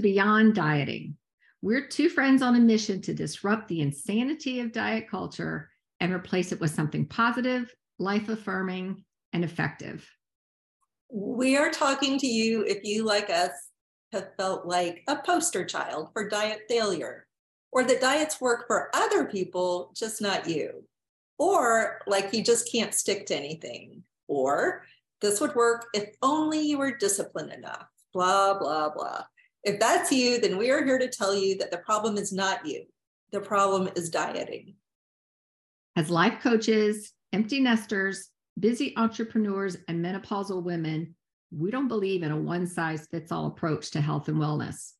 Beyond Dieting. We're two friends on a mission to disrupt the insanity of diet culture and replace it with something positive, life affirming, and effective. We are talking to you if you, like us, have felt like a poster child for diet failure, or that diets work for other people, just not you, or like you just can't stick to anything, or this would work if only you were disciplined enough, blah, blah, blah. If that's you, then we are here to tell you that the problem is not you. The problem is dieting. As life coaches, empty nesters, busy entrepreneurs, and menopausal women, we don't believe in a one size fits all approach to health and wellness,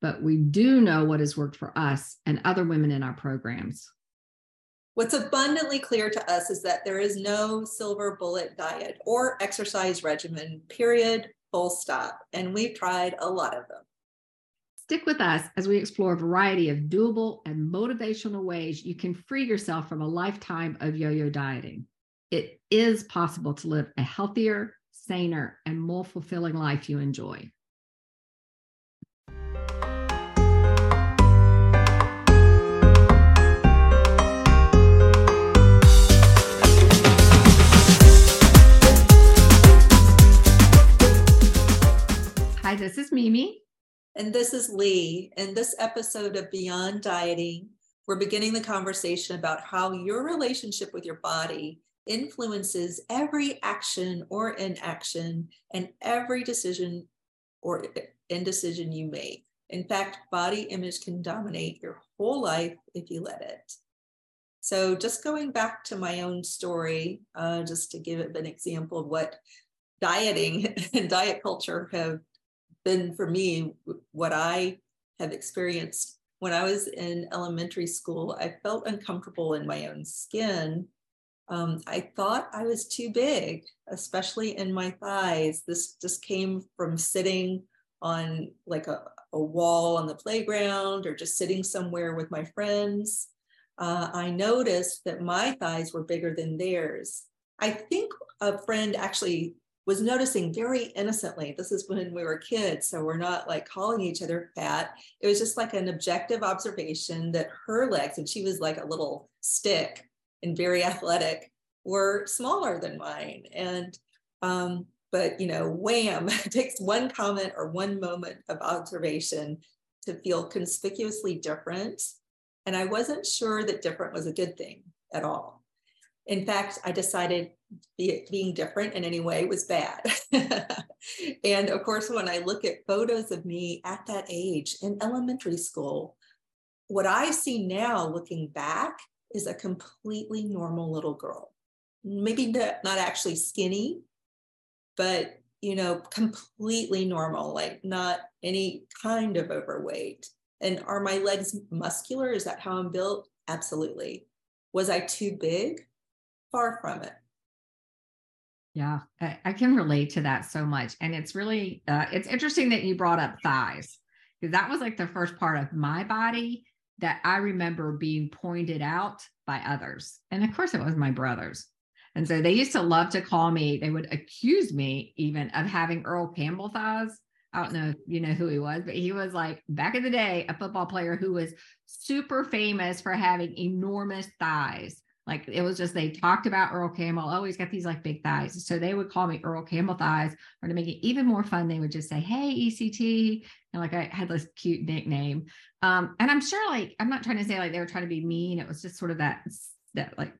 but we do know what has worked for us and other women in our programs. What's abundantly clear to us is that there is no silver bullet diet or exercise regimen, period, full stop. And we've tried a lot of them. Stick with us as we explore a variety of doable and motivational ways you can free yourself from a lifetime of yo yo dieting. It is possible to live a healthier, saner, and more fulfilling life you enjoy. Hi, this is Mimi. And this is Lee. In this episode of Beyond Dieting, we're beginning the conversation about how your relationship with your body influences every action or inaction and every decision or indecision you make. In fact, body image can dominate your whole life if you let it. So, just going back to my own story, uh, just to give an example of what dieting and diet culture have been for me what I have experienced when I was in elementary school. I felt uncomfortable in my own skin. Um, I thought I was too big, especially in my thighs. This just came from sitting on like a, a wall on the playground or just sitting somewhere with my friends. Uh, I noticed that my thighs were bigger than theirs. I think a friend actually was noticing very innocently. This is when we were kids, so we're not like calling each other fat. It was just like an objective observation that her legs, and she was like a little stick and very athletic, were smaller than mine. And um, but you know, wham, it takes one comment or one moment of observation to feel conspicuously different. And I wasn't sure that different was a good thing at all. In fact, I decided be, being different in any way was bad. and of course, when I look at photos of me at that age in elementary school, what I see now looking back is a completely normal little girl. Maybe not actually skinny, but you know, completely normal, like not any kind of overweight. And are my legs muscular? Is that how I'm built? Absolutely. Was I too big? Far from it. Yeah, I, I, can relate to that so much. And it's really, uh, it's interesting that you brought up thighs because that was like the first part of my body that I remember being pointed out by others. And of course, it was my brothers. And so they used to love to call me, they would accuse me even of having Earl Campbell thighs. I don't know if you know who he was, but he was like back in the day, a football player who was super famous for having enormous thighs. Like it was just they talked about Earl Campbell. Oh, he's got these like big thighs. So they would call me Earl Campbell thighs, or to make it even more fun, they would just say, "Hey, ECT," and like I had this cute nickname. Um, and I'm sure, like I'm not trying to say like they were trying to be mean. It was just sort of that that like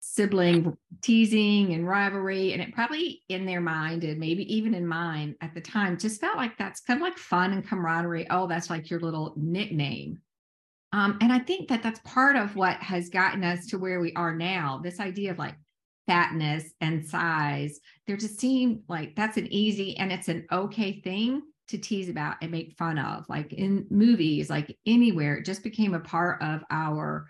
sibling teasing and rivalry, and it probably in their mind and maybe even in mine at the time just felt like that's kind of like fun and camaraderie. Oh, that's like your little nickname. Um, and I think that that's part of what has gotten us to where we are now. This idea of like fatness and size, there just seem like that's an easy and it's an okay thing to tease about and make fun of. Like in movies, like anywhere, it just became a part of our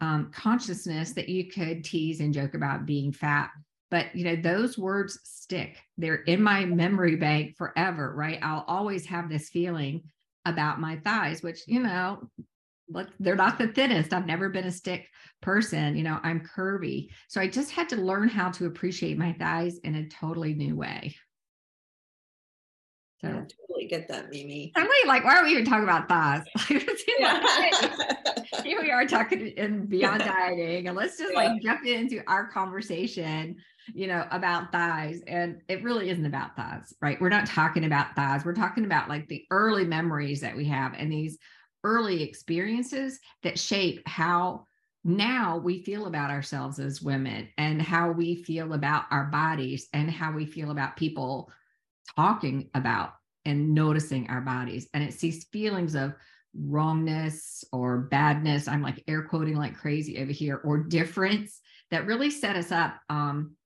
um, consciousness that you could tease and joke about being fat. But you know, those words stick. They're in my memory bank forever, right? I'll always have this feeling about my thighs, which you know look, they're not the thinnest. I've never been a stick person. You know, I'm curvy. So I just had to learn how to appreciate my thighs in a totally new way. So I totally get that, Mimi. I'm like, why are we even talking about thighs? Here we are talking in beyond dieting, and let's just yeah. like jump into our conversation, you know, about thighs. And it really isn't about thighs, right? We're not talking about thighs. We're talking about like the early memories that we have and these early experiences that shape how now we feel about ourselves as women and how we feel about our bodies and how we feel about people talking about and noticing our bodies. And it's these feelings of wrongness or badness. I'm like air quoting like crazy over here, or difference that really set us up um,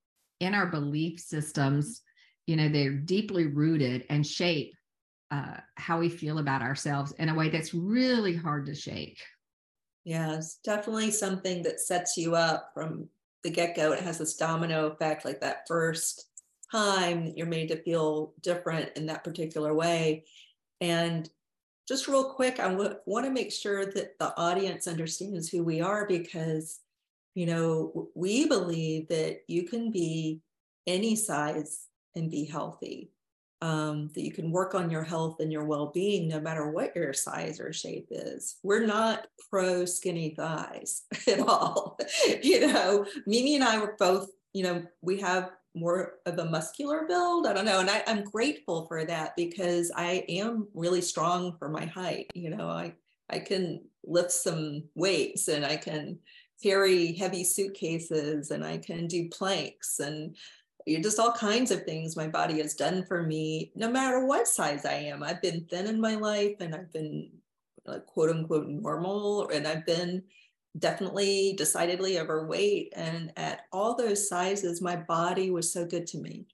in our belief systems. You know, they're deeply rooted and shape uh, how we feel about ourselves in a way that's really hard to shake. Yeah, it's definitely something that sets you up from the get go. It has this domino effect, like that first time that you're made to feel different in that particular way. And just real quick, I w- want to make sure that the audience understands who we are because, you know, we believe that you can be any size and be healthy um, that you can work on your health and your well-being no matter what your size or shape is. We're not pro skinny thighs at all. You know mimi and i were both you know we have more of a muscular build i don't know and I, i'm grateful for that because i am really strong for my height you know i i can lift some weights and i can carry heavy suitcases and i can do planks and just all kinds of things my body has done for me, no matter what size I am. I've been thin in my life and I've been like, quote unquote normal, and I've been definitely decidedly overweight. And at all those sizes, my body was so good to me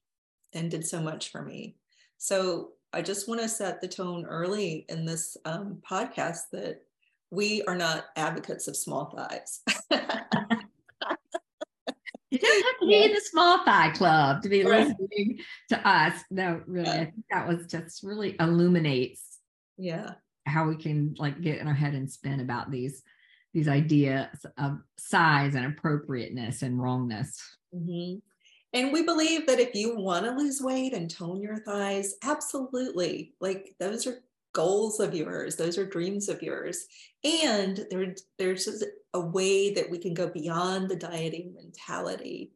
and did so much for me. So I just want to set the tone early in this um, podcast that we are not advocates of small thighs. You don't have to be in the small thigh club to be right. listening to us. No, really. I think that was just really illuminates yeah how we can like get in our head and spin about these these ideas of size and appropriateness and wrongness. Mm-hmm. And we believe that if you want to lose weight and tone your thighs, absolutely, like those are goals of yours those are dreams of yours and there, there's a way that we can go beyond the dieting mentality.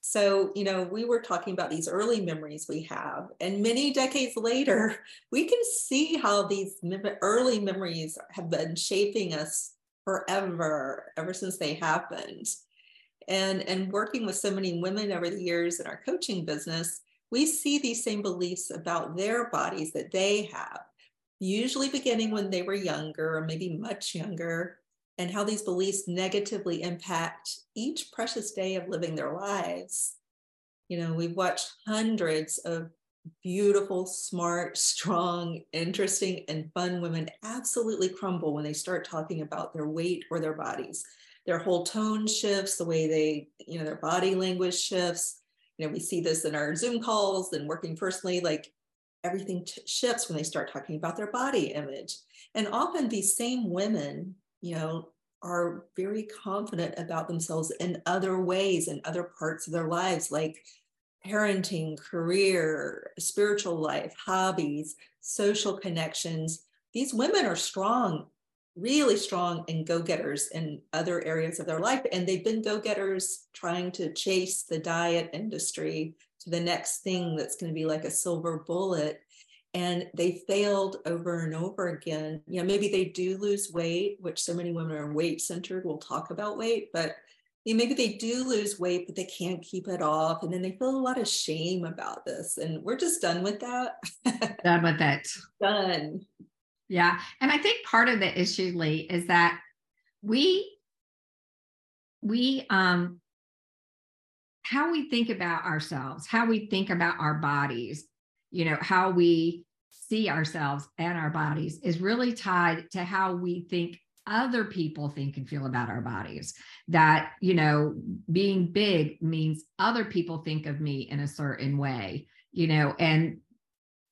So you know we were talking about these early memories we have and many decades later we can see how these early memories have been shaping us forever ever since they happened. And and working with so many women over the years in our coaching business we see these same beliefs about their bodies that they have usually beginning when they were younger or maybe much younger, and how these beliefs negatively impact each precious day of living their lives. You know, we've watched hundreds of beautiful, smart, strong, interesting, and fun women absolutely crumble when they start talking about their weight or their bodies. Their whole tone shifts, the way they, you know, their body language shifts. You know, we see this in our Zoom calls and working personally. Like everything t- shifts when they start talking about their body image. And often these same women, you know, are very confident about themselves in other ways in other parts of their lives, like parenting, career, spiritual life, hobbies, social connections. These women are strong, really strong and go getters in other areas of their life. And they've been go getters trying to chase the diet industry to the next thing that's going to be like a silver bullet and they failed over and over again. You know maybe they do lose weight which so many women are weight centered we'll talk about weight but you know, maybe they do lose weight but they can't keep it off and then they feel a lot of shame about this and we're just done with that. Done with it. Done. Yeah and i think part of the issue lee is that we we um how we think about ourselves, how we think about our bodies, you know, how we see ourselves and our bodies is really tied to how we think other people think and feel about our bodies. That, you know, being big means other people think of me in a certain way, you know, and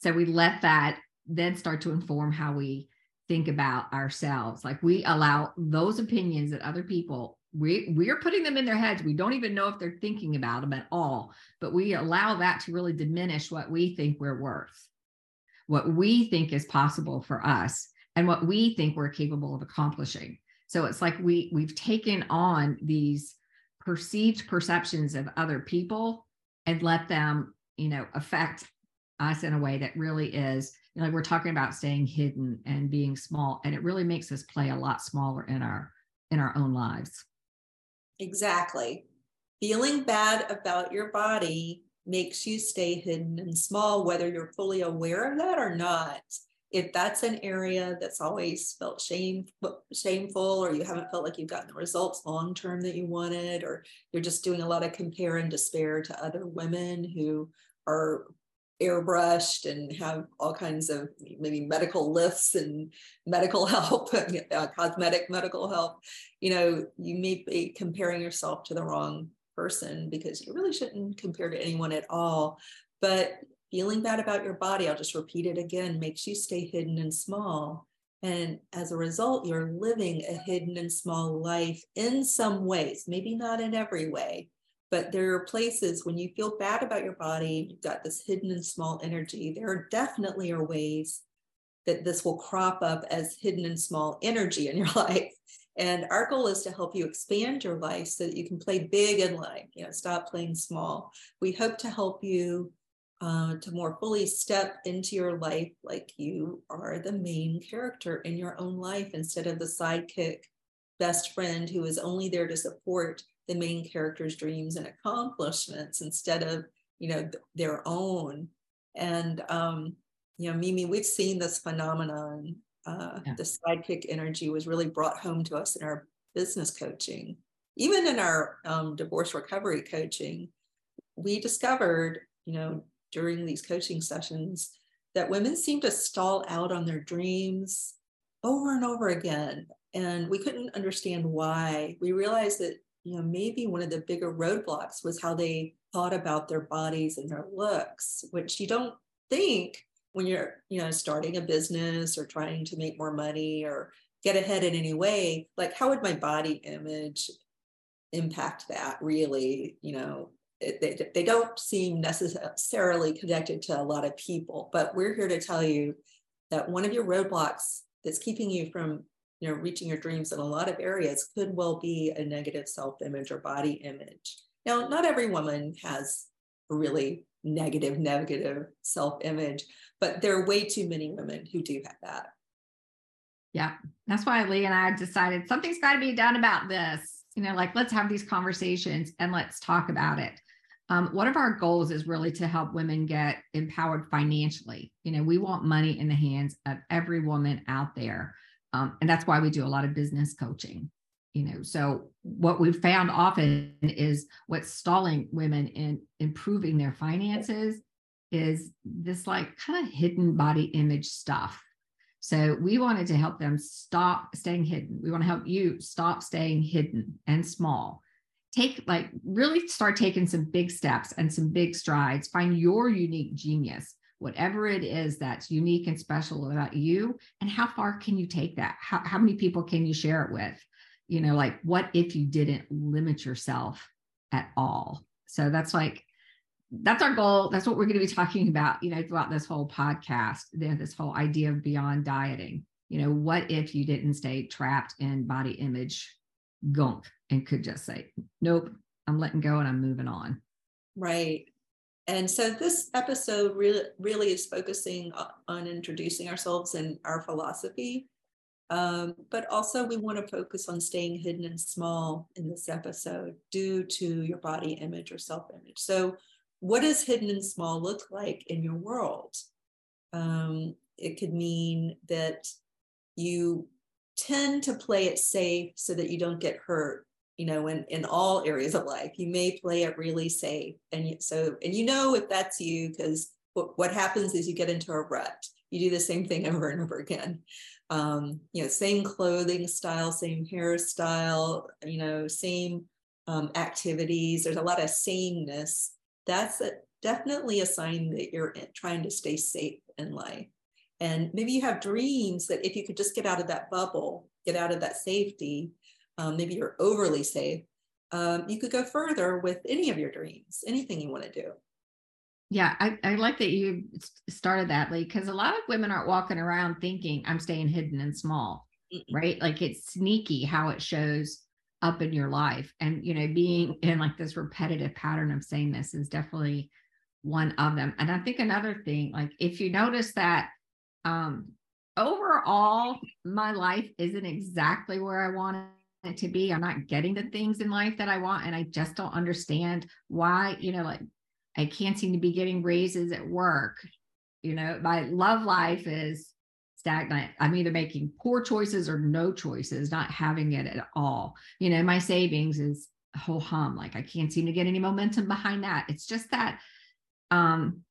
so we let that then start to inform how we think about ourselves. Like we allow those opinions that other people we we're putting them in their heads we don't even know if they're thinking about them at all but we allow that to really diminish what we think we're worth what we think is possible for us and what we think we're capable of accomplishing. So it's like we we've taken on these perceived perceptions of other people and let them, you know, affect us in a way that really is you know, like we're talking about staying hidden and being small and it really makes us play a lot smaller in our in our own lives exactly. Feeling bad about your body makes you stay hidden and small whether you're fully aware of that or not. If that's an area that's always felt shame, shameful or you haven't felt like you've gotten the results long term that you wanted or you're just doing a lot of compare and despair to other women who are airbrushed and have all kinds of maybe medical lifts and medical help, uh, cosmetic medical help, you know, you may be comparing yourself to the wrong person because you really shouldn't compare to anyone at all. But feeling bad about your body, I'll just repeat it again, makes you stay hidden and small. And as a result, you're living a hidden and small life in some ways, maybe not in every way, but there are places when you feel bad about your body, you've got this hidden and small energy. There are definitely are ways that this will crop up as hidden and small energy in your life. And our goal is to help you expand your life so that you can play big in life, you know, stop playing small. We hope to help you uh, to more fully step into your life like you are the main character in your own life instead of the sidekick best friend who is only there to support the main character's dreams and accomplishments instead of you know th- their own. And um you know mimi we've seen this phenomenon uh yeah. the sidekick energy was really brought home to us in our business coaching. Even in our um, divorce recovery coaching we discovered you know during these coaching sessions that women seem to stall out on their dreams over and over again. And we couldn't understand why. We realized that you know, maybe one of the bigger roadblocks was how they thought about their bodies and their looks, which you don't think when you're, you know, starting a business or trying to make more money or get ahead in any way. Like, how would my body image impact that really? You know, they, they don't seem necessarily connected to a lot of people, but we're here to tell you that one of your roadblocks that's keeping you from you know, reaching your dreams in a lot of areas could well be a negative self-image or body image. Now, not every woman has a really negative, negative self-image, but there are way too many women who do have that. Yeah, that's why Lee and I decided something's got to be done about this. You know, like let's have these conversations and let's talk about it. Um, one of our goals is really to help women get empowered financially. You know, we want money in the hands of every woman out there. Um, and that's why we do a lot of business coaching. You know, so what we've found often is what's stalling women in improving their finances is this like kind of hidden body image stuff. So we wanted to help them stop staying hidden. We want to help you stop staying hidden and small. Take like really start taking some big steps and some big strides. Find your unique genius whatever it is that's unique and special about you and how far can you take that? How, how many people can you share it with? You know like what if you didn't limit yourself at all? So that's like that's our goal. That's what we're going to be talking about you know throughout this whole podcast this whole idea of beyond dieting. You know what if you didn't stay trapped in body image gunk and could just say nope i'm letting go and i'm moving on. Right and so this episode really, really is focusing on introducing ourselves and our philosophy. Um, but also, we want to focus on staying hidden and small in this episode due to your body image or self image. So, what does hidden and small look like in your world? Um, it could mean that you tend to play it safe so that you don't get hurt you know in in all areas of life. You may play it really safe and so and you know if that's you because what, what happens is you get into a rut. You do the same thing over and over again. Um, you know same clothing style same hairstyle you know same um, activities. There's a lot of sameness. That's a, definitely a sign that you're trying to stay safe in life. And maybe you have dreams that if you could just get out of that bubble get out of that safety um, maybe you're overly safe, um, you could go further with any of your dreams, anything you want to do. Yeah, I, I like that you started that, Lee, because a lot of women aren't walking around thinking I'm staying hidden and small, Mm-mm. right? Like it's sneaky how it shows up in your life. And, you know, being in like this repetitive pattern of saying this is definitely one of them. And I think another thing, like if you notice that um overall my life isn't exactly where I want it to be. I'm not getting the things in life that I want. And I just don't understand why, you know, like I can't seem to be getting raises at work. You know, my love life is stagnant. I'm either making poor choices or no choices, not having it at all. You know, my savings is ho hum. Like I can't seem to get any momentum behind that. It's just that um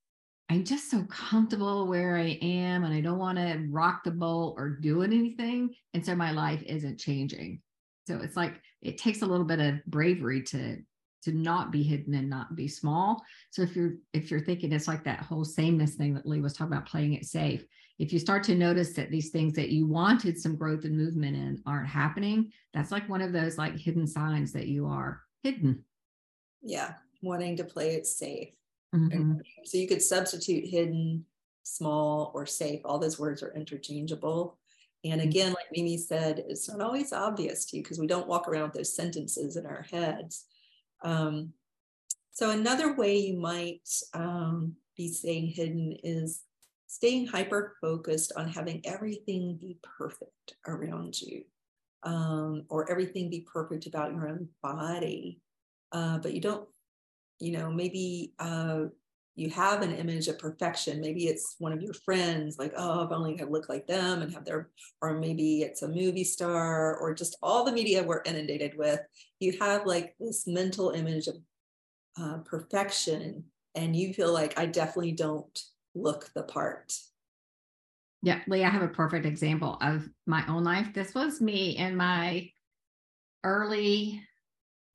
I'm just so comfortable where I am and I don't want to rock the boat or do anything. And so my life isn't changing. So it's like it takes a little bit of bravery to to not be hidden and not be small. So if you're if you're thinking it's like that whole sameness thing that Lee was talking about playing it safe, if you start to notice that these things that you wanted some growth and movement in aren't happening, that's like one of those like hidden signs that you are hidden. Yeah, wanting to play it safe. Mm-hmm. So you could substitute hidden, small, or safe. All those words are interchangeable. And again, like Mimi said, it's not always obvious to you because we don't walk around with those sentences in our heads. Um, so another way you might um, be staying hidden is staying hyper focused on having everything be perfect around you um, or everything be perfect about your own body. Uh, but you don't, you know, maybe uh, you have an image of perfection. Maybe it's one of your friends, like, oh, if only I look like them and have their, or maybe it's a movie star or just all the media we're inundated with. You have like this mental image of uh, perfection, and you feel like I definitely don't look the part. Yeah, Lee, I have a perfect example of my own life. This was me in my early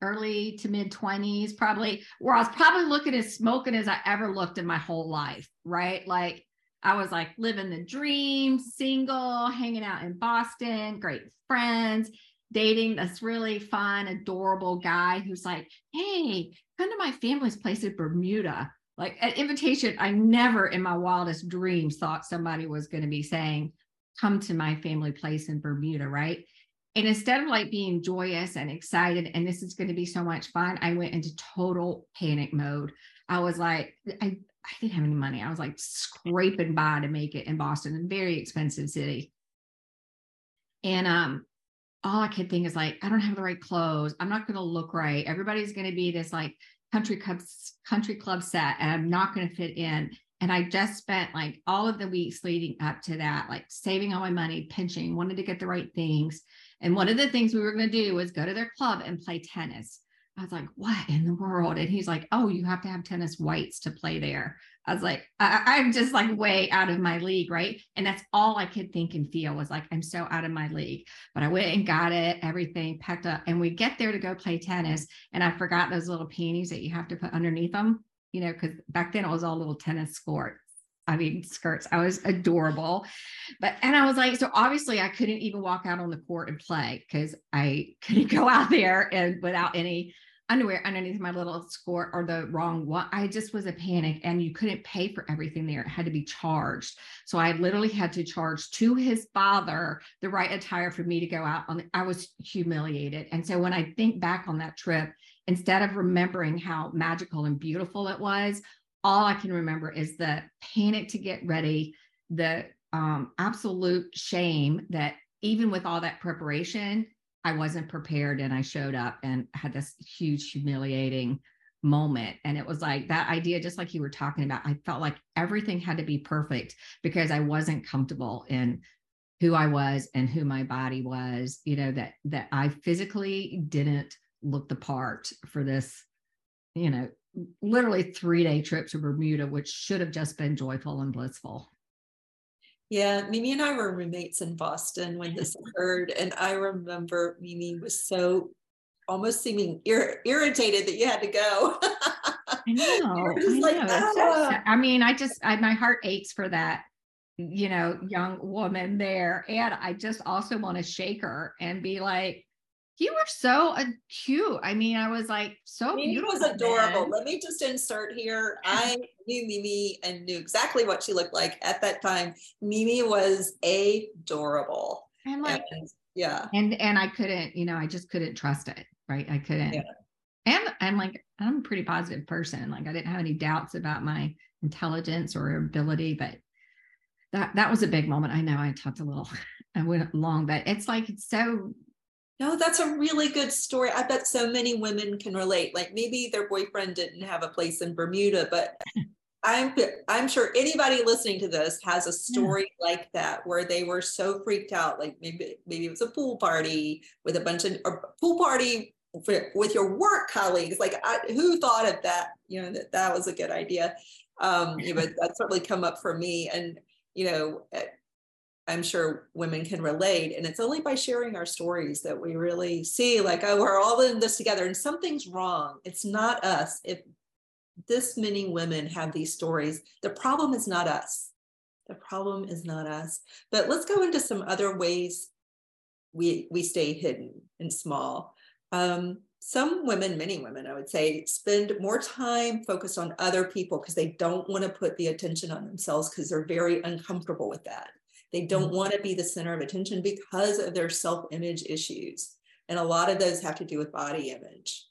early to mid 20s, probably, where I was probably looking as smoking as I ever looked in my whole life, right? Like I was like living the dream, single, hanging out in Boston, great friends, dating this really fun, adorable guy who's like, hey, come to my family's place in Bermuda. Like an invitation, I never in my wildest dreams thought somebody was going to be saying, come to my family place in Bermuda, right? And instead of like being joyous and excited, and this is going to be so much fun, I went into total panic mode. I was like, I, I didn't have any money. I was like scraping by to make it in Boston, a very expensive city. And um, all I could think is like, I don't have the right clothes. I'm not going to look right. Everybody's going to be this like country club country club set, and I'm not going to fit in. And I just spent like all of the weeks leading up to that, like saving all my money, pinching, wanted to get the right things. And one of the things we were going to do was go to their club and play tennis. I was like, what in the world? And he's like, oh, you have to have tennis whites to play there. I was like, I- am just like way out of my league, right? And that's all I could think and feel was like, I'm so out of my league. But I went and got it, everything packed up. And we get there to go play tennis. And I forgot those little panties that you have to put underneath them, you know, because back then it was all little tennis skirts. I mean, skirts. I was adorable. But, and I was like, so obviously I couldn't even walk out on the court and play because I couldn't go out there and without any underwear underneath my little skirt or the wrong one. I just was a panic and you couldn't pay for everything there. It had to be charged. So I literally had to charge to his father the right attire for me to go out on. I was humiliated. And so when I think back on that trip, instead of remembering how magical and beautiful it was, all I can remember is the panic to get ready, the um, absolute shame that even with all that preparation, I wasn't prepared and I showed up and had this huge humiliating moment. And it was like that idea, just like you were talking about, I felt like everything had to be perfect because I wasn't comfortable in who I was and who my body was, you know, that that I physically didn't look the part for this, you know, literally three day trip to Bermuda, which should have just been joyful and blissful. Yeah, Mimi and I were roommates in Boston when this occurred. And I remember Mimi was so almost seeming ir- irritated that you had to go. I know. I, like, know. Ah. I mean, I just, I, my heart aches for that, you know, young woman there. And I just also want to shake her and be like, You were so uh, cute. I mean, I was like so Mimi beautiful. was adorable. Let me just insert here. I knew Mimi and knew exactly what she looked like at that time. Mimi was adorable. And like, And, yeah. and and I couldn't, you know, I just couldn't trust it. Right. I couldn't. Yeah. And I'm like, I'm a pretty positive person. Like I didn't have any doubts about my intelligence or ability, but that that was a big moment. I know I talked a little, I went long, but it's like it's so No, that's a really good story. I bet so many women can relate. Like maybe their boyfriend didn't have a place in Bermuda, but I'm I'm sure anybody listening to this has a story like that where they were so freaked out. Like maybe maybe it was a pool party with a bunch of or pool party with your work colleagues. Like I, who thought of that? You know that that was a good idea. Um, you know, that certainly come up for me, and you know. I'm sure women can relate. And it's only by sharing our stories that we really see, like, oh, we're all in this together and something's wrong. It's not us. If this many women have these stories, the problem is not us. The problem is not us. But let's go into some other ways we, we stay hidden and small. Um, some women, many women, I would say, spend more time focused on other people because they don't want to put the attention on themselves because they're very uncomfortable with that. They don't want to be the center of attention because of their self image issues. And a lot of those have to do with body image.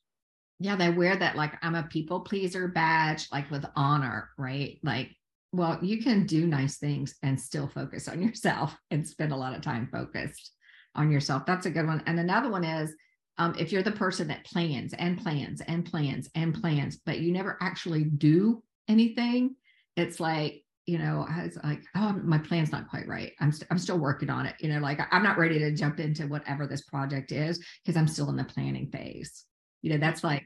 yeah, they wear that like I'm a people pleaser badge, like with honor, right? Like, well, you can do nice things and still focus on yourself and spend a lot of time focused on yourself. That's a good one. And another one is um, if you're the person that plans and plans and plans and plans, but you never actually do anything, it's like, you know, I was like, oh, my plan's not quite right. I'm, st- I'm still working on it. You know, like I'm not ready to jump into whatever this project is because I'm still in the planning phase. You know, that's like,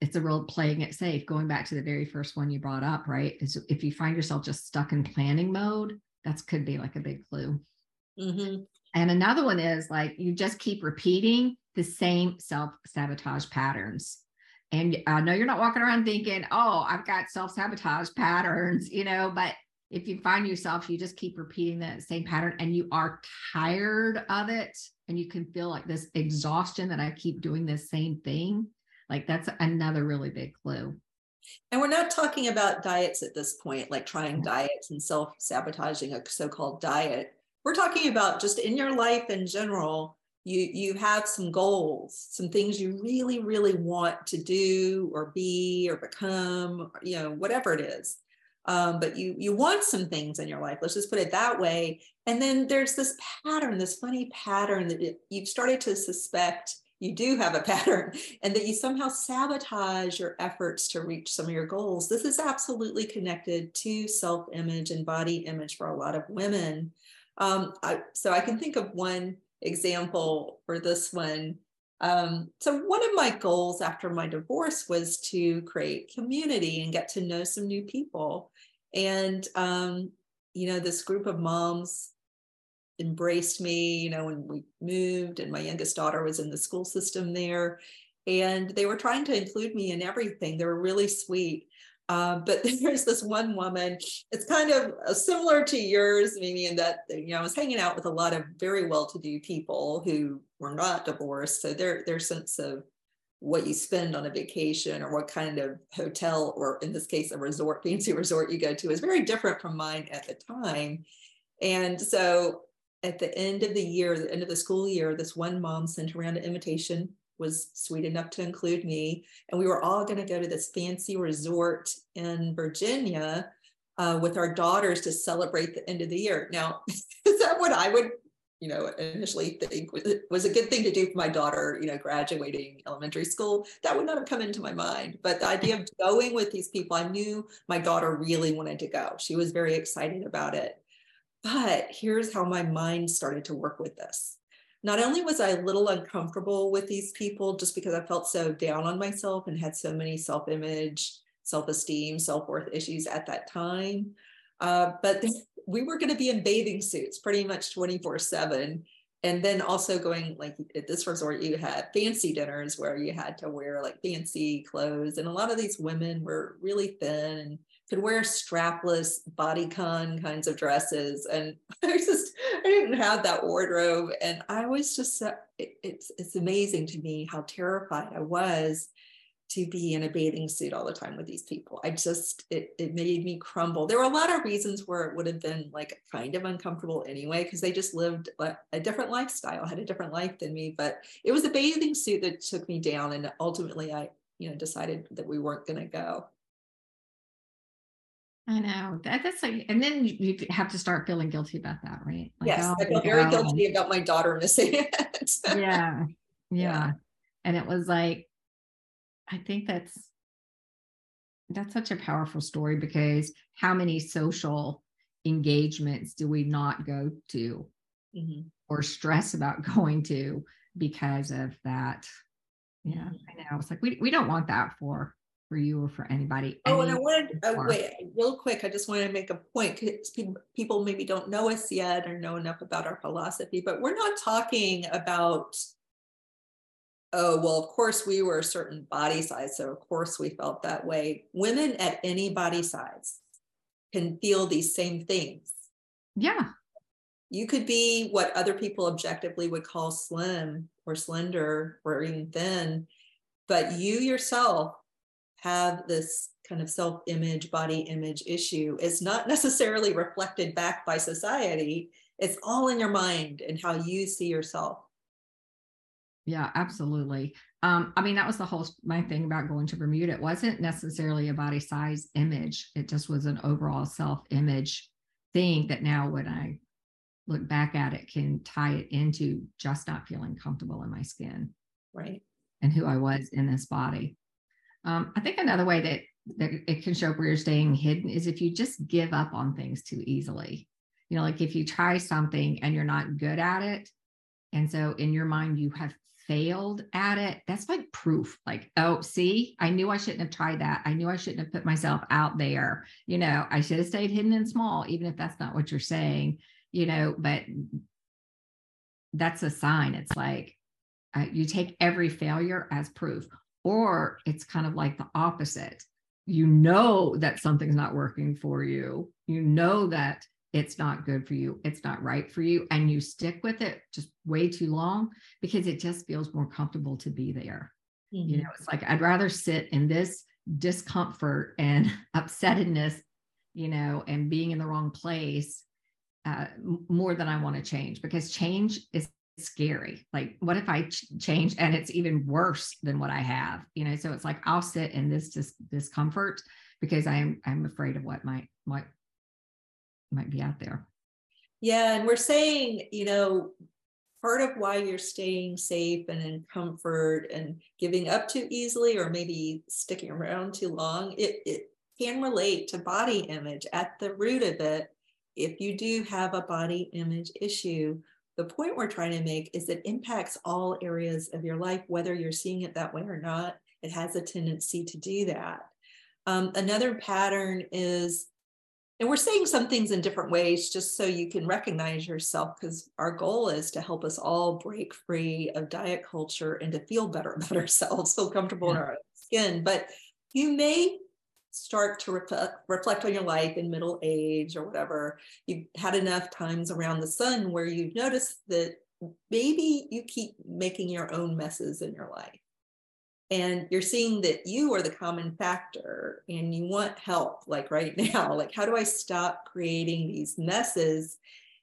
it's a real playing it safe. Going back to the very first one you brought up, right? Is if you find yourself just stuck in planning mode, that's could be like a big clue. Mhm. And another one is like you just keep repeating the same self sabotage patterns. And I know you're not walking around thinking, oh, I've got self sabotage patterns, you know, but if you find yourself, you just keep repeating that same pattern and you are tired of it and you can feel like this exhaustion that I keep doing this same thing, like that's another really big clue. And we're not talking about diets at this point, like trying mm-hmm. diets and self sabotaging a so called diet. We're talking about just in your life in general, you, you have some goals, some things you really, really want to do or be or become, you know, whatever it is. Um, but you you want some things in your life. Let's just put it that way. And then there's this pattern, this funny pattern that it, you've started to suspect you do have a pattern and that you somehow sabotage your efforts to reach some of your goals. This is absolutely connected to self image and body image for a lot of women. Um, I, so I can think of one example for this one. Um, so one of my goals after my divorce was to create community and get to know some new people. And um, you know, this group of moms embraced me, you know, when we moved and my youngest daughter was in the school system there. And they were trying to include me in everything. They were really sweet. Um, but there's this one woman, it's kind of uh, similar to yours, Mimi, in that, you know, I was hanging out with a lot of very well-to-do people who were not divorced. So their, their sense of what you spend on a vacation or what kind of hotel, or in this case, a resort, fancy resort you go to is very different from mine at the time. And so at the end of the year, the end of the school year, this one mom sent around an invitation, was sweet enough to include me. And we were all going to go to this fancy resort in Virginia uh, with our daughters to celebrate the end of the year. Now, is that what I would, you know, initially think was, was a good thing to do for my daughter, you know, graduating elementary school? That would not have come into my mind. But the idea of going with these people, I knew my daughter really wanted to go. She was very excited about it. But here's how my mind started to work with this. Not only was I a little uncomfortable with these people just because I felt so down on myself and had so many self image, self esteem, self worth issues at that time, uh, but we were going to be in bathing suits pretty much 24 7. And then also going like at this resort, you had fancy dinners where you had to wear like fancy clothes. And a lot of these women were really thin and could wear strapless bodycon kinds of dresses. And i just i didn't have that wardrobe. And i was just it, it's it's amazing to me how terrified i was to be in a bathing suit all the time with these people. I just it, it made me crumble. There were a lot of reasons where it would have been like kind of uncomfortable anyway because they just lived a, a different lifestyle had a different life than me. But it was the bathing suit that took me down and ultimately i you know decided that we weren't going to go I know that, that's like, and then you, have to start feeling guilty about that, right? Like, yes, oh, I feel very guilty about my daughter missing it. yeah, yeah, yeah, and it was like, I think that's that's such a powerful story because how many social engagements do we not go to mm-hmm. or stress about going to because of that? Yeah, mm-hmm. I know. It's like we we don't want that for for you or for anybody. Oh, and I wanted, uh, wait, real quick, I just wanted to make a point because people, people maybe don't know us yet or know enough about our philosophy, but we're not talking about, oh, well, of course we were a certain body size. So, of course, we felt that way. Women at any body size can feel these same things. Yeah. You could be what other people objectively would call slim or slender or even thin, but you yourself have this kind of self image, body image issue is not necessarily reflected back by society. It's all in your mind and how you see yourself. Yeah, absolutely. Um, I mean, that was the whole my thing about going to Bermuda. It wasn't necessarily a body size image, it just was an overall self image thing that now, when I look back at it, can tie it into just not feeling comfortable in my skin. Right. And who I was in this body. Um, I think another way that, that it can show where you're staying hidden is if you just give up on things too easily. You know, like if you try something and you're not good at it, and so in your mind you have failed at it, that's like proof. Like, oh, see, I knew I shouldn't have tried that. I knew I shouldn't have put myself out there. You know, I should have stayed hidden and small, even if that's not what you're saying, you know, but that's a sign. It's like uh, you take every failure as proof. Or it's kind of like the opposite. You know that something's not working for you. You know that it's not good for you. It's not right for you. And you stick with it just way too long because it just feels more comfortable to be there. Mm-hmm. You know, it's like I'd rather sit in this discomfort and upsettedness, you know, and being in the wrong place uh, more than I want to change because change is scary. Like, what if I ch- change and it's even worse than what I have? You know, so it's like I'll sit in this dis- discomfort because I'm I'm afraid of what might might might be out there. Yeah, and we're saying, you know, part of why you're staying safe and in comfort and giving up too easily or maybe sticking around too long, it, it can relate to body image at the root of it. If you do have a body image issue, the point we're trying to make is it impacts all areas of your life, whether you're seeing it that way or not. It has a tendency to do that. Um, another pattern is, and we're saying some things in different ways just so you can recognize yourself, because our goal is to help us all break free of diet culture and to feel better about ourselves, feel comfortable yeah. in our skin. But you may start to reflect, reflect on your life in middle age or whatever, you've had enough times around the sun where you've noticed that maybe you keep making your own messes in your life. And you're seeing that you are the common factor and you want help, like right now. Like, how do I stop creating these messes?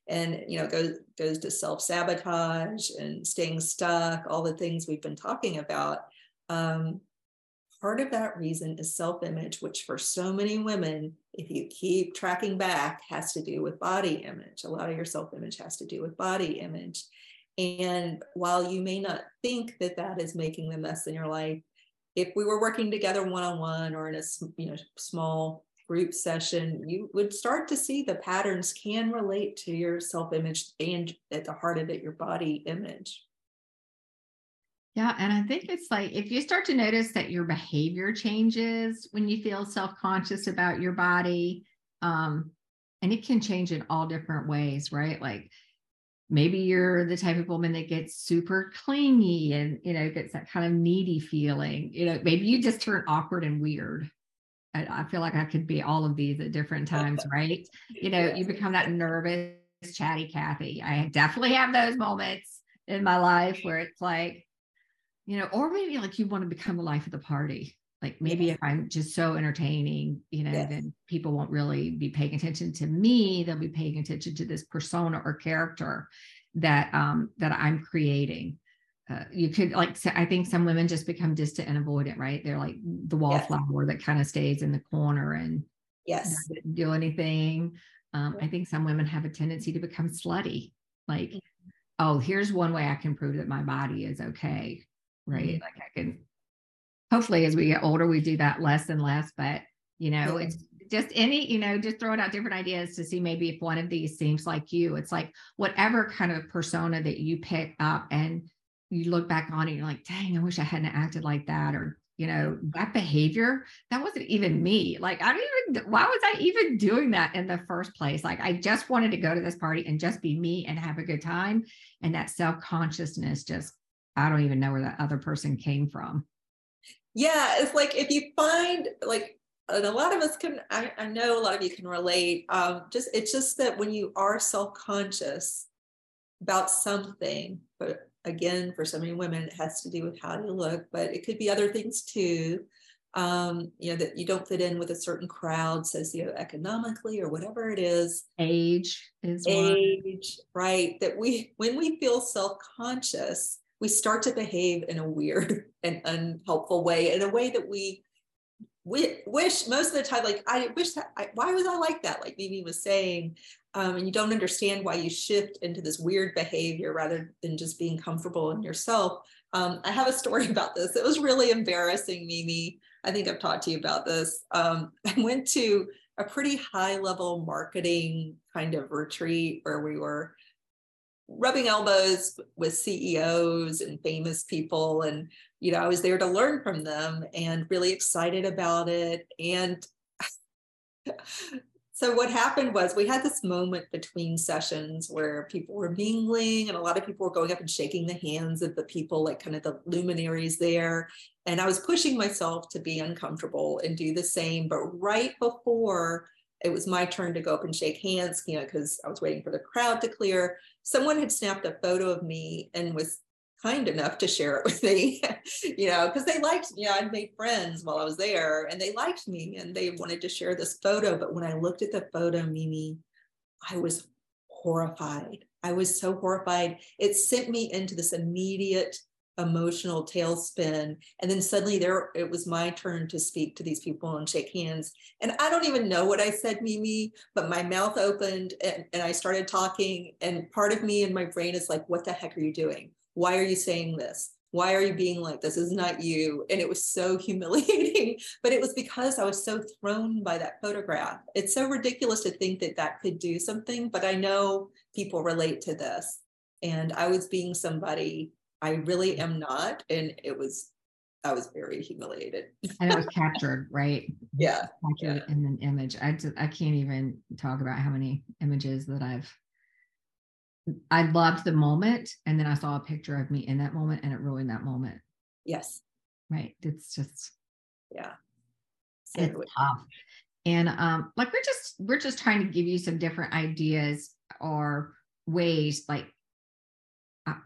And you know, goes goes to self-sabotage and staying stuck, all the things we've been talking about. Um, part of that reason is self image, which for so many women, if you keep tracking back, has to do with body image. A lot of your self image has to do with body image. And while you may not think that that is making the mess in your life, if we were working together one on one or in a you know small group session, you would start to see the patterns can relate to your self image and at the heart of it, your body image. Yeah. And I think it's like if you start to notice that your behavior changes when you feel self conscious about your body, um, and it can change in all different ways, right? Like maybe you're the type of woman that gets super clingy and, you know, gets that kind of needy feeling. You know, maybe you just turn awkward and weird I, I feel like I could be all of these at different times, right? You know, you become that nervous, chatty Kathy. I definitely have those moments in my life where it's like, you know, or maybe like you want to become the life of the party. Like maybe yes. if I'm just so entertaining, you know, yes. then people won't really be paying attention to me. They'll be paying attention to this persona or character that um that I'm creating. Uh, you could like I think some women just become distant and avoidant, right? They're like the wallflower yes. that kind of stays in the corner and yes doesn't do anything. Um, I think some women have a tendency to become slutty, like, mm-hmm. oh, here's one way I can prove that my body is okay, right? Mm-hmm. Like I can. Hopefully, as we get older, we do that less and less. But you know, it's just any, you know, just throwing out different ideas to see maybe if one of these seems like you. It's like whatever kind of persona that you pick up and you look back on it, you're like, dang, I wish I hadn't acted like that. Or, you know, that behavior, that wasn't even me. Like, I don't even, why was I even doing that in the first place? Like, I just wanted to go to this party and just be me and have a good time. And that self consciousness just, I don't even know where that other person came from. Yeah. It's like if you find like, and a lot of us can I, I know a lot of you can relate um, just it's just that when you are self-conscious about something but again, for so many women, it has to do with how you look, but it could be other things too. Um, you know, that you don't fit in with a certain crowd socioeconomically or whatever it is. Age is age, one. right? That we, when we feel self conscious, we start to behave in a weird and unhelpful way, in a way that we we wish most of the time, like I wish that I, why was I like that? Like Mimi was saying, um, and you don't understand why you shift into this weird behavior rather than just being comfortable in yourself. Um, I have a story about this. It was really embarrassing, Mimi. I think I've talked to you about this. Um, I went to a pretty high level marketing kind of retreat where we were rubbing elbows with CEOs and famous people. And, you know, I was there to learn from them and really excited about it. And so what happened was we had this moment between sessions where people were mingling and a lot of people were going up and shaking the hands of the people like kind of the luminaries there and i was pushing myself to be uncomfortable and do the same but right before it was my turn to go up and shake hands you know because i was waiting for the crowd to clear someone had snapped a photo of me and was kind enough to share it with me, you know, because they liked, you know, I'd made friends while I was there and they liked me and they wanted to share this photo. But when I looked at the photo, Mimi, I was horrified. I was so horrified. It sent me into this immediate emotional tailspin. And then suddenly there it was my turn to speak to these people and shake hands. And I don't even know what I said, Mimi, but my mouth opened and, and I started talking. And part of me and my brain is like, what the heck are you doing? Why are you saying this? Why are you being like this? Is not you. And it was so humiliating, but it was because I was so thrown by that photograph. It's so ridiculous to think that that could do something, but I know people relate to this. And I was being somebody I really am not. And it was, I was very humiliated. and it was captured, right? Yeah. Captured yeah. in an image. I, just, I can't even talk about how many images that I've I loved the moment. And then I saw a picture of me in that moment and it ruined that moment. Yes. Right. It's just, yeah. So it's tough. And um, like we're just we're just trying to give you some different ideas or ways like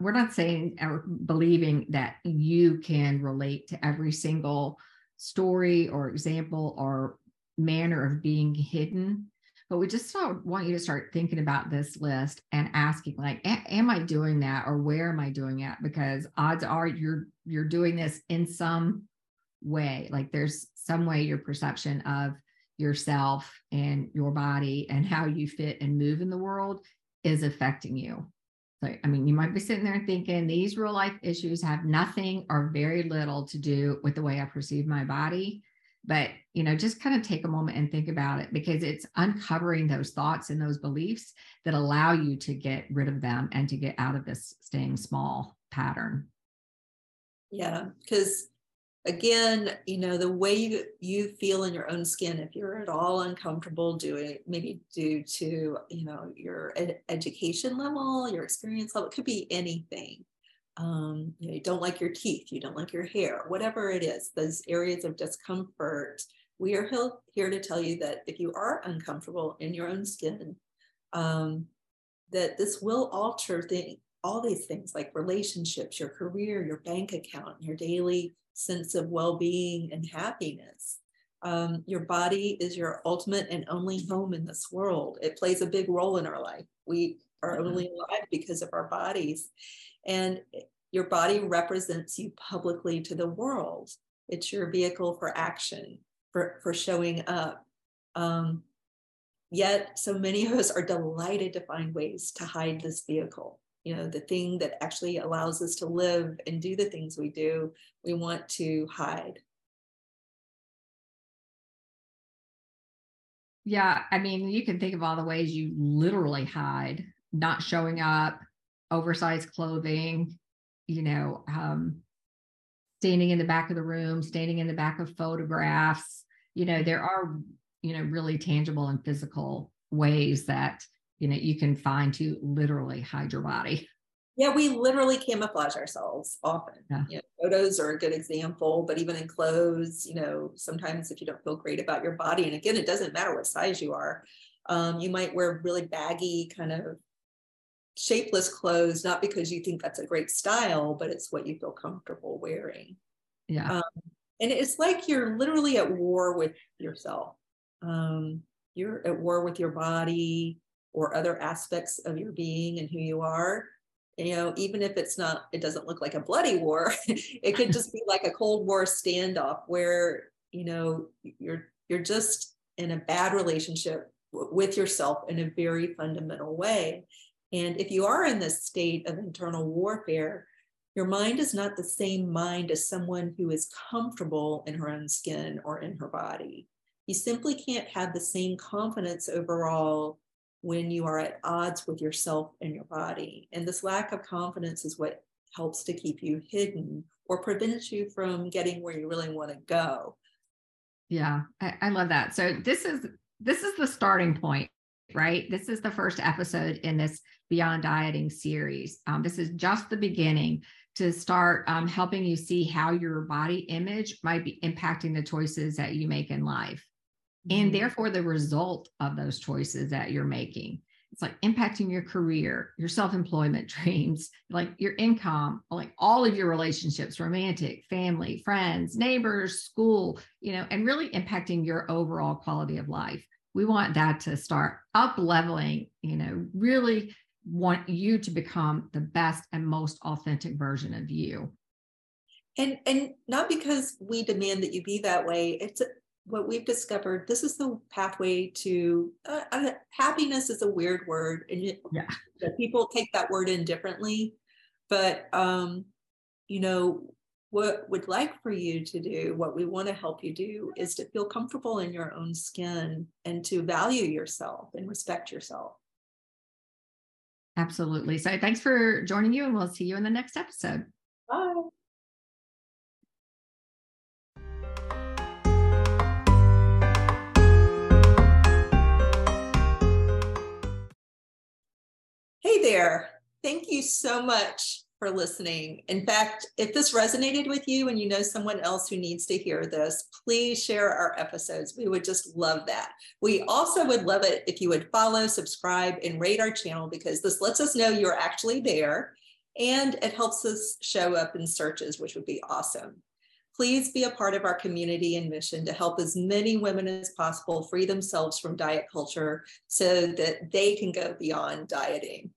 we're not saying or believing that you can relate to every single story or example or manner of being hidden but we just want you to start thinking about this list and asking like am i doing that or where am i doing it because odds are you're you're doing this in some way like there's some way your perception of yourself and your body and how you fit and move in the world is affecting you so i mean you might be sitting there thinking these real life issues have nothing or very little to do with the way i perceive my body. But you know just kind of take a moment and think about it because it's uncovering those thoughts and those beliefs that allow you to get rid of them and to get out of this staying small pattern. Yeah because again you know the way you, you feel in your own skin if you're at all uncomfortable doing maybe due to you know your ed- education level your experience level it could be anything. Um, you know, you don't like your teeth, you don't like your hair, whatever it is, those areas of discomfort we are here to tell you that if you are uncomfortable in your own skin, um, that this will alter thing, all these things like relationships, your career, your bank account, your daily sense of well being and happiness. Um, your body is your ultimate and only home in this world. It plays a big role in our life. We are mm-hmm. only alive because of our bodies. And your body represents you publicly to the world. It's your vehicle for action, for, for showing up. Um, yet, so many of us are delighted to find ways to hide this vehicle. You know, the thing that actually allows us to live and do the things we do, we want to hide. Yeah, I mean, you can think of all the ways you literally hide, not showing up, oversized clothing, you know, um, standing in the back of the room, standing in the back of photographs. You know, there are, you know, really tangible and physical ways that, you know, you can find to literally hide your body. Yeah, we literally camouflage ourselves often. Yeah. You know, photos are a good example, but even in clothes, you know, sometimes if you don't feel great about your body, and again, it doesn't matter what size you are, um, you might wear really baggy, kind of shapeless clothes, not because you think that's a great style, but it's what you feel comfortable wearing. Yeah. Um, and it's like you're literally at war with yourself. Um, you're at war with your body or other aspects of your being and who you are. You know even if it's not it doesn't look like a bloody war it could just be like a cold war standoff where you know you're you're just in a bad relationship with yourself in a very fundamental way. And if you are in this state of internal warfare your mind is not the same mind as someone who is comfortable in her own skin or in her body. You simply can't have the same confidence overall when you are at odds with yourself and your body. And this lack of confidence is what helps to keep you hidden or prevents you from getting where you really want to go. Yeah, I, I love that. So this is this is the starting point, right? This is the first episode in this Beyond Dieting series. Um, this is just the beginning to start um, helping you see how your body image might be impacting the choices that you make in life and mm-hmm. therefore the result of those choices that you're making. It's like impacting your career, your self employment dreams, like your income, like all of your relationships, romantic, family, friends, neighbors, school, you know, and really impacting your overall quality of life. We want that to start up leveling, you know, really want you to become the best and most authentic version of you and and not because we demand that you be that way it's what we've discovered this is the pathway to uh, uh, happiness is a weird word and it, yeah. people take that word in differently but um you know what would like for you to do what we want to help you do is to feel comfortable in your own skin and to value yourself and respect yourself. Absolutely. So thanks for joining you and we'll see you in the next episode. Bye Hey there. Thank you so much for listening. In fact, if this resonated with you and you know someone else who needs to hear this, please share our episodes. We would just love that. We also would love it if you would follow, subscribe, and rate our channel because this lets us know you're actually there and it helps us show up in searches, which would be awesome. Please be a part of our community and mission to help as many women as possible free themselves from diet culture so that they can go beyond dieting.